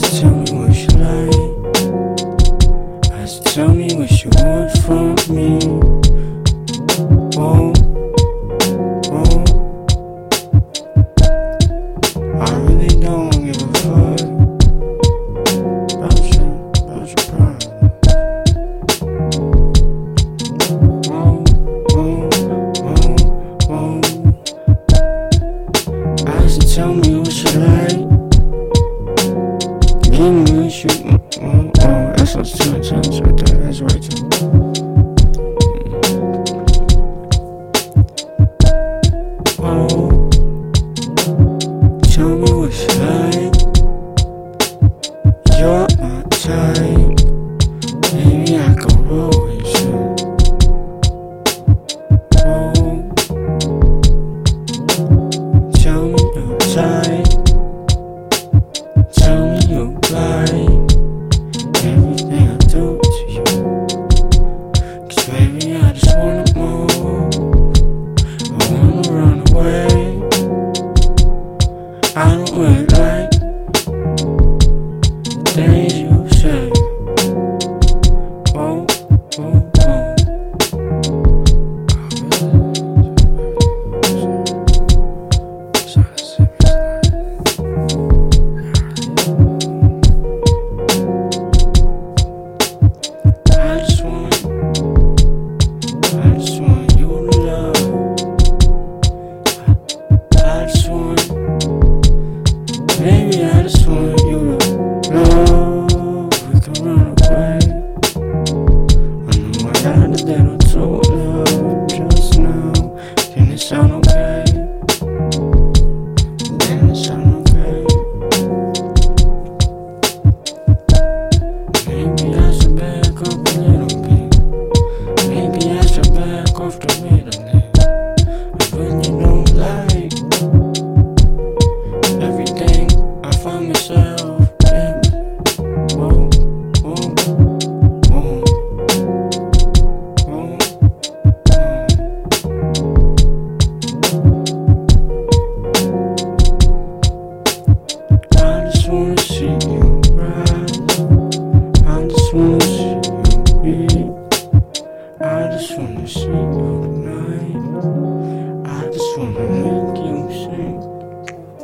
to That's Oh, oh, sounds too intense right there. That's right too. Oh. I just wanna